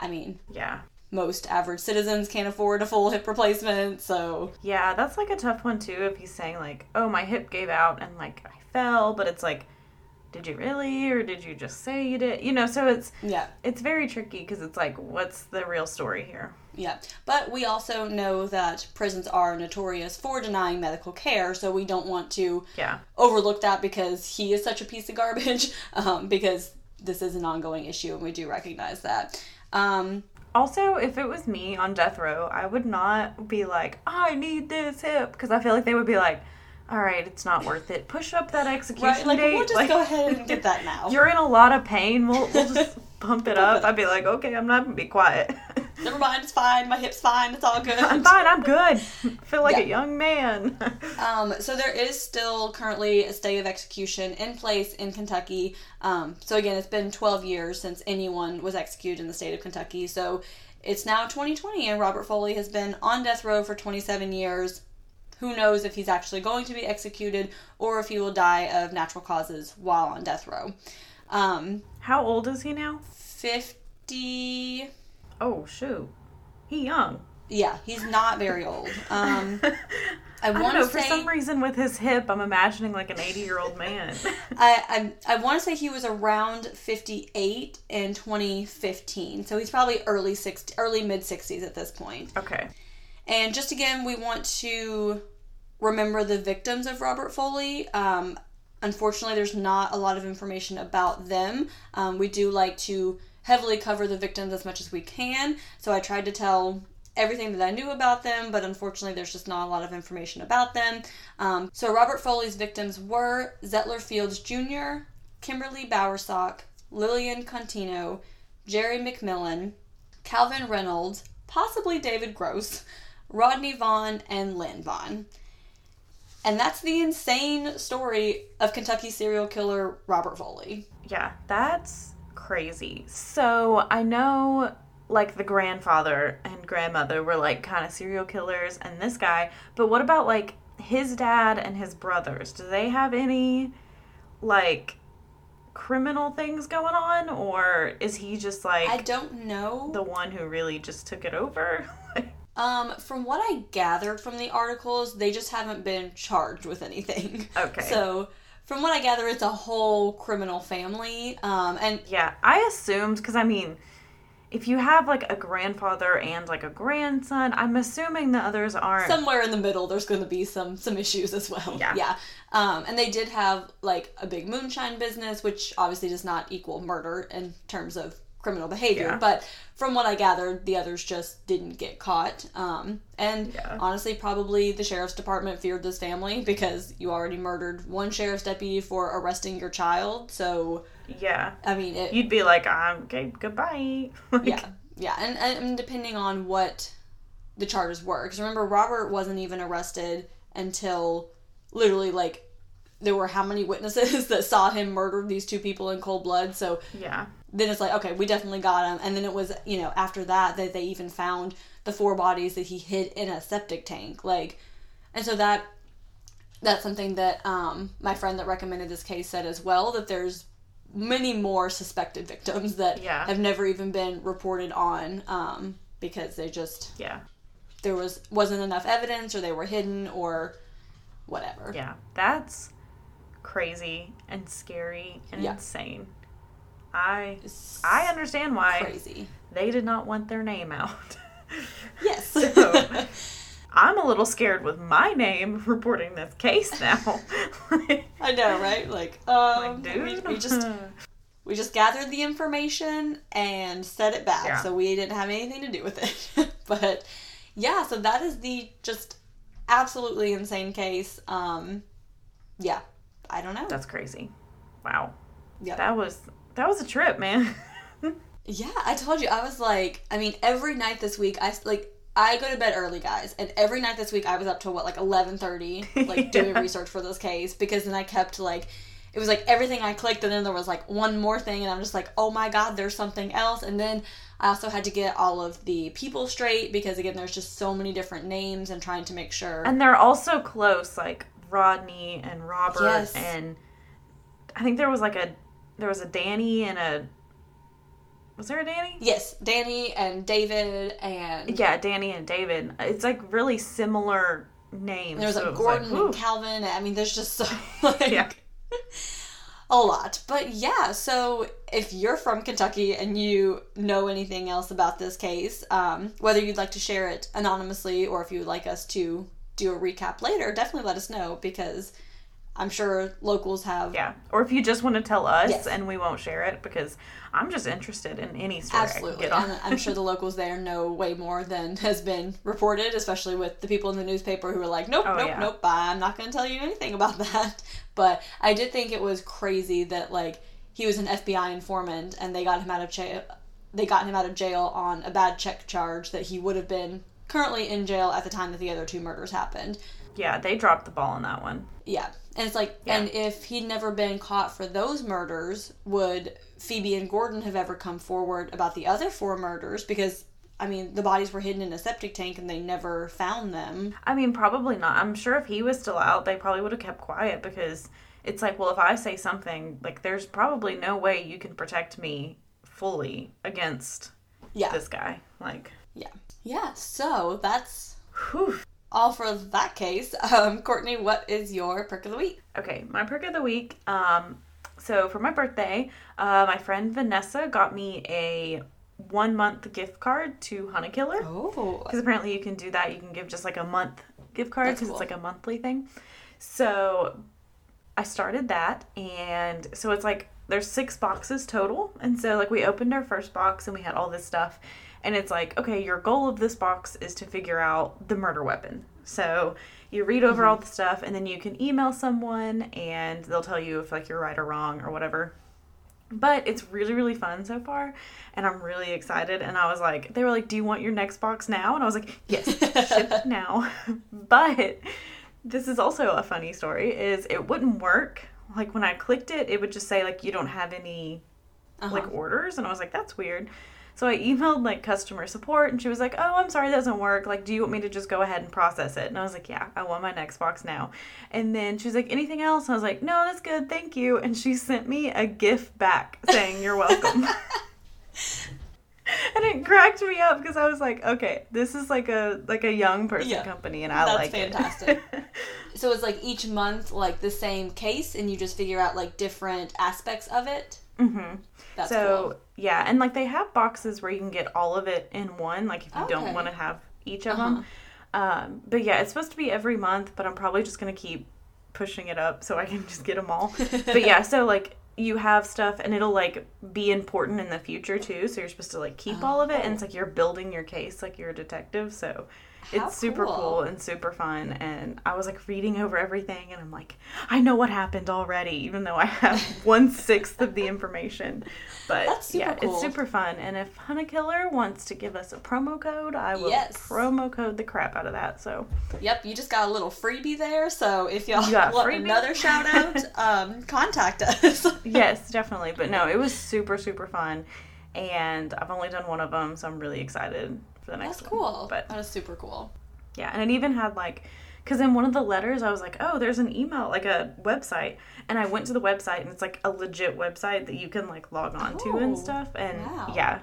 I mean, Yeah. most average citizens can't afford a full hip replacement, so Yeah, that's like a tough one too if he's saying like, "Oh, my hip gave out and like I fell," but it's like, did you really or did you just say you did? You know, so it's yeah. it's very tricky because it's like, what's the real story here? Yeah, but we also know that prisons are notorious for denying medical care, so we don't want to Yeah. overlook that because he is such a piece of garbage, um, because this is an ongoing issue and we do recognize that. Um, Also, if it was me on death row, I would not be like, I need this hip, because I feel like they would be like, all right, it's not worth it. Push up that execution right, like, date. we'll just Like, go ahead and get that now. You're in a lot of pain. We'll, we'll just bump it up. I'd be like, okay, I'm not gonna be quiet. Never mind, it's fine, my hip's fine, it's all good. I'm fine. I'm good. I feel like Yeah. a young man. Um, so there is still currently a stay of execution in place in Kentucky. Um, so again, it's been 12 years since anyone was executed in the state of Kentucky. So it's now 2020, and Robert Foley has been on death row for 27 years. Who knows if he's actually going to be executed or if he will die of natural causes while on death row. Um, How old is he now? 50. Oh shoot, he young. Yeah, he's not very old. Um, I I want to For some reason, with his hip, I'm imagining like an 80 year old man. I I, I want to say he was around 58 in 2015. So he's probably early 60, early mid 60s at this point. okay. And just again, we want to remember the victims of Robert Foley. Um, unfortunately, there's not a lot of information about them. Um, we do like to heavily cover the victims as much as we can. So I tried to tell everything that I knew about them, but unfortunately, there's just not a lot of information about them. Um, so Robert Foley's victims were Zettler Fields Jr., Kimberly Bowersock, Lillian Contino, Jerry McMillan, Calvin Reynolds, possibly David Gross, Rodney Vaughn, and Lynn Vaughn. And that's the insane story of Kentucky serial killer Robert Foley. Yeah, that's crazy. So I know like the grandfather and grandmother were like kind of serial killers and this guy, but what about like his dad and his brothers? Do they have any like criminal things going on or is he just like I don't know. the one who really just took it over? Um, from what I gathered from the articles, they just haven't been charged with anything. Okay. So, from what I gather, it's a whole criminal family. Um, and Yeah, I assumed because I mean, if you have like a grandfather and like a grandson, I'm assuming the others aren't. somewhere in the middle, there's going to be some some issues as well. Yeah. Yeah. Um, and they did have like a big moonshine business, which obviously does not equal murder in terms of criminal behavior. Yeah. But from what I gathered, the others just didn't get caught. Um, and Yeah. honestly, probably the sheriff's department feared this family because you already murdered one sheriff's deputy for arresting your child. So yeah, I mean, it, you'd be like, um, okay, goodbye. Like, yeah, yeah, and, and depending on what the charges were, because remember Robert wasn't even arrested until literally like there were how many witnesses that saw him murder these two people in cold blood. So yeah, then it's like okay, we definitely got him, and then it was you know after that that they even found the four bodies that he hid in a septic tank, like, and so that that's something that um, my friend that recommended this case said as well that there's many more suspected victims that Yeah. have never even been reported on um, because they just yeah, there was wasn't enough evidence or they were hidden or whatever yeah. That's crazy and scary and Yeah. insane. I I understand why crazy they did not want their name out. yes So- I'm a little scared with my name reporting this case now. i know right like um like, we, dude, we just we just gathered the information and set it back Yeah. so we didn't have anything to do with it but yeah so that is the just absolutely insane case um yeah i don't know That's crazy. Wow. yeah That was that was a trip, man. Yeah, I told you. I was like, I mean, every night this week, I like. I go to bed early, guys, and every night this week I was up till what like eleven thirty, like doing research for this case because then I kept like, it was like everything I clicked, and then there was like one more thing, and I'm just like, oh my god, there's something else, and then I also had to get all of the people straight because again, there's just so many different names and trying to make sure. And they're also close, like Rodney and Robert Yes. and I think there was like a there was a Danny and a was there a Danny? yes, Danny and David and Yeah, Danny and David. It's like really similar names. there was so like Gordon whew. and Calvin. I mean, there's just so like, Yeah. a lot. But yeah, so if you're from Kentucky and you know anything else about this case, um, whether you'd like to share it anonymously or if you would like us to do a recap later, definitely let us know because I'm sure locals have Yeah. Or if you just want to tell us Yes. and we won't share it because I'm just interested in any story Absolutely. I can get And on. I'm sure the locals there know way more than has been reported, especially with the people in the newspaper who are like, nope, Oh, nope, yeah. nope, I'm not going to tell you anything about that. But I did think it was crazy that, like, he was an FBI informant and they got him out of jail. They got him out of jail on a bad check charge that he would have been currently in jail at the time that the other two murders happened. Yeah, they dropped the ball on that one. Yeah. And it's like, Yeah. and if he'd never been caught for those murders, would Phoebe and Gordon have ever come forward about the other four murders? Because, I mean, the bodies were hidden in a septic tank and they never found them. I mean, probably not. I'm sure if he was still out, they probably would have kept quiet because it's like, well, if I say something, like, there's probably no way you can protect me fully against Yeah. this guy. Like, Yeah. Yeah. So that's whew. All for that case. Um, Courtney, what is your perk of the week? Okay, my perk of the week. Um, so for my birthday, uh, my friend Vanessa got me a one month gift card to Hunt A Killer. Oh. Because apparently you can do that. You can give just like a month gift card because cool. it's like a monthly thing. So I started that, and so it's like there's six boxes total, and so like we opened our first box and we had all this stuff, and it's like okay, your goal of this box is to figure out the murder weapon. So you read over all the stuff, and then you can email someone, and they'll tell you if like you're right or wrong or whatever. But it's really really fun so far and i'm really excited. And i was like they were like do you want your next box now? And i was like yes ship now. But this is also a funny story is it wouldn't work. Like when i clicked it it would just say like you don't have any Uh-huh. like orders. And i was like that's weird so i emailed like customer support and she was like oh i'm sorry that doesn't work like do you want me to just go ahead and process it and i was like yeah i want my next box now and then she was like anything else and i was like no that's good thank you and she sent me a gift back saying you're welcome and it cracked me up because i was like okay this is like a like a young person Yeah. company and i That's like fantastic. it So it's like each month, like the same case, and you just figure out like different aspects of it. mm-hmm. That's so cool. yeah, and like they have boxes where you can get all of it in one. Like if you Okay. don't want to have each of Uh-huh. them. Um, but yeah, it's supposed to be every month, but I'm probably just gonna keep pushing it up so I can just get them all. but yeah, so like you have stuff and it'll like be important in the future too. So you're supposed to like keep all of it, and it's like you're building your case like you're a detective. So How it's super cool. cool and super fun. And I was like reading over everything, and I'm like, I know what happened already, even though I have one sixth of the information. But That's super yeah, cool. it's super fun. And if Hunt A Killer wants to give us a promo code, I will Yes. promo code the crap out of that. So Yep, you just got a little freebie there. So if y'all want freebie? another shout out, um, contact us. yes, definitely. But no, it was super super fun, and I've only done one of them, so I'm really excited for the next That's one. cool. But that is super cool. Yeah, and it even had like, because in one of the letters I was like, oh, there's an email, like a website, and I went to the website and it's like a legit website that you can like log on to and stuff, and wow. yeah,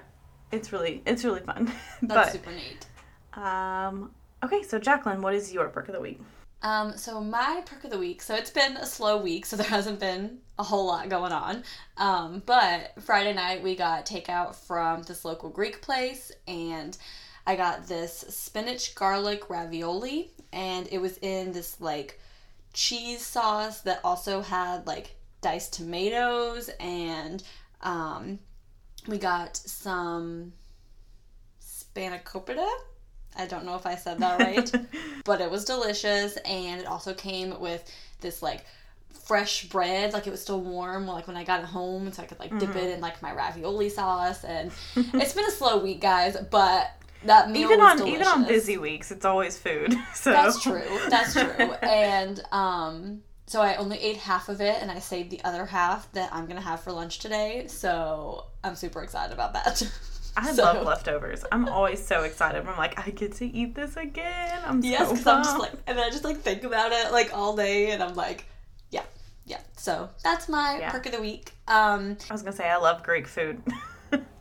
it's really it's really fun. That's but super neat. um, okay, so Jaclyn, what is your perk of the week? Um, so my perk of the week. So it's been a slow week, so there hasn't been a whole lot going on. Um, but Friday night we got takeout from this local Greek place, and I got this spinach garlic ravioli, and it was in this like cheese sauce that also had like diced tomatoes, and um, we got some spanakopita. I don't know if I said that right but it was delicious and it also came with this like fresh bread, like it was still warm, like when I got it home, so I could like dip Mm-hmm. it in like my ravioli sauce. And it's been a slow week, guys, but that meal even on even on busy weeks, it's always food. So That's true. That's true. and um, so I only ate half of it, and I saved the other half that I'm gonna have for lunch today. So I'm super excited about that. I So- love leftovers. I'm always so excited. I'm like, I get to eat this again. I'm Yes, so because I'm just like, and then I just like think about it like all day, and I'm like, yeah, yeah. So that's my Yeah. perk of the week. Um, I was gonna say I love Greek food.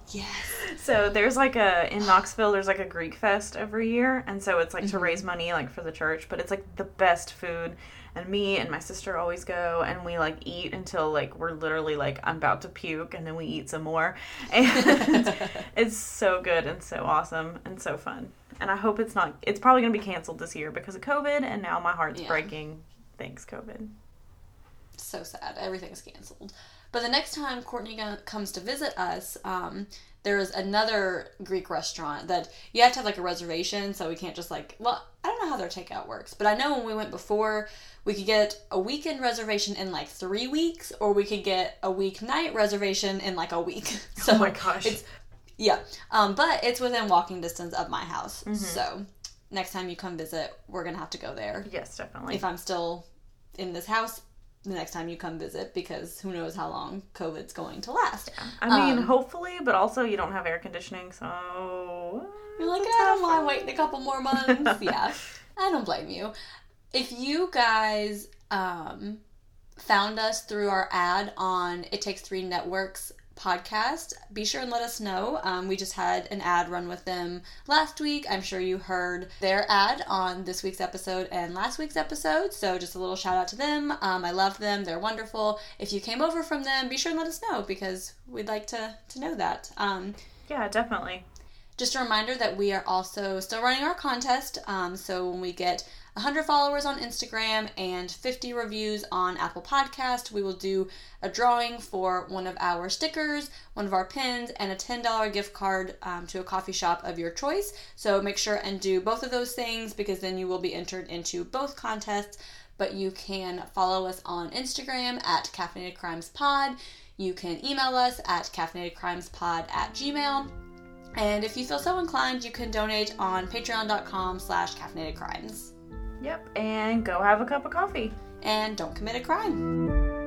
Yes. so there's like a in Knoxville. There's like a Greek fest every year, and so it's like Mm-hmm. to raise money like for the church. But it's like the best food. And me and my sister always go, and we like eat until like we're literally like I'm about to puke, and then we eat some more. And it's so good and so awesome and so fun. And I hope it's not. It's probably gonna be canceled this year because of COVID, and now my heart's Yeah. breaking. Thanks, COVID. so sad. Everything's canceled. But the next time Courtney comes to visit us, um, there is another Greek restaurant that you have to have like a reservation, so we can't just like. Well, I don't know how their takeout works, but I know when we went before, we could get a weekend reservation in like three weeks, or we could get a weeknight reservation in like a week. So Oh my gosh. it's yeah, um, but it's within walking distance of my house. Mm-hmm. So next time you come visit, we're gonna have to go there Yes, definitely. if I'm still in this house the next time you come visit because who knows how long COVID's going to last. I mean, Um, hopefully, but also you don't have air conditioning, so You're like, I don't tough mind one." waiting a couple more months. yeah, I don't blame you. If you guys um, found us through our ad on It Takes Three Networks podcast, be sure and let us know. Um, we just had an ad run with them last week. I'm sure you heard their ad on this week's episode and last week's episode. So just a little shout out to them. Um, I love them. They're wonderful. If you came over from them, be sure and let us know because we'd like to, to know that. Um, Yeah, definitely. Just a reminder that we are also still running our contest. Um, so when we get 100 followers on Instagram and 50 reviews on Apple Podcast, we will do a drawing for one of our stickers, one of our pins, and a $10 gift card um, to a coffee shop of your choice. So make sure and do both of those things because then you will be entered into both contests. But you can follow us on Instagram at Caffeinated Crimes Pod. You can email us at caffeinatedcrimespod at gmail. And if you feel so inclined, you can donate on patreon.com slash caffeinated crimes. Yep, and go have a cup of coffee. And don't commit a crime.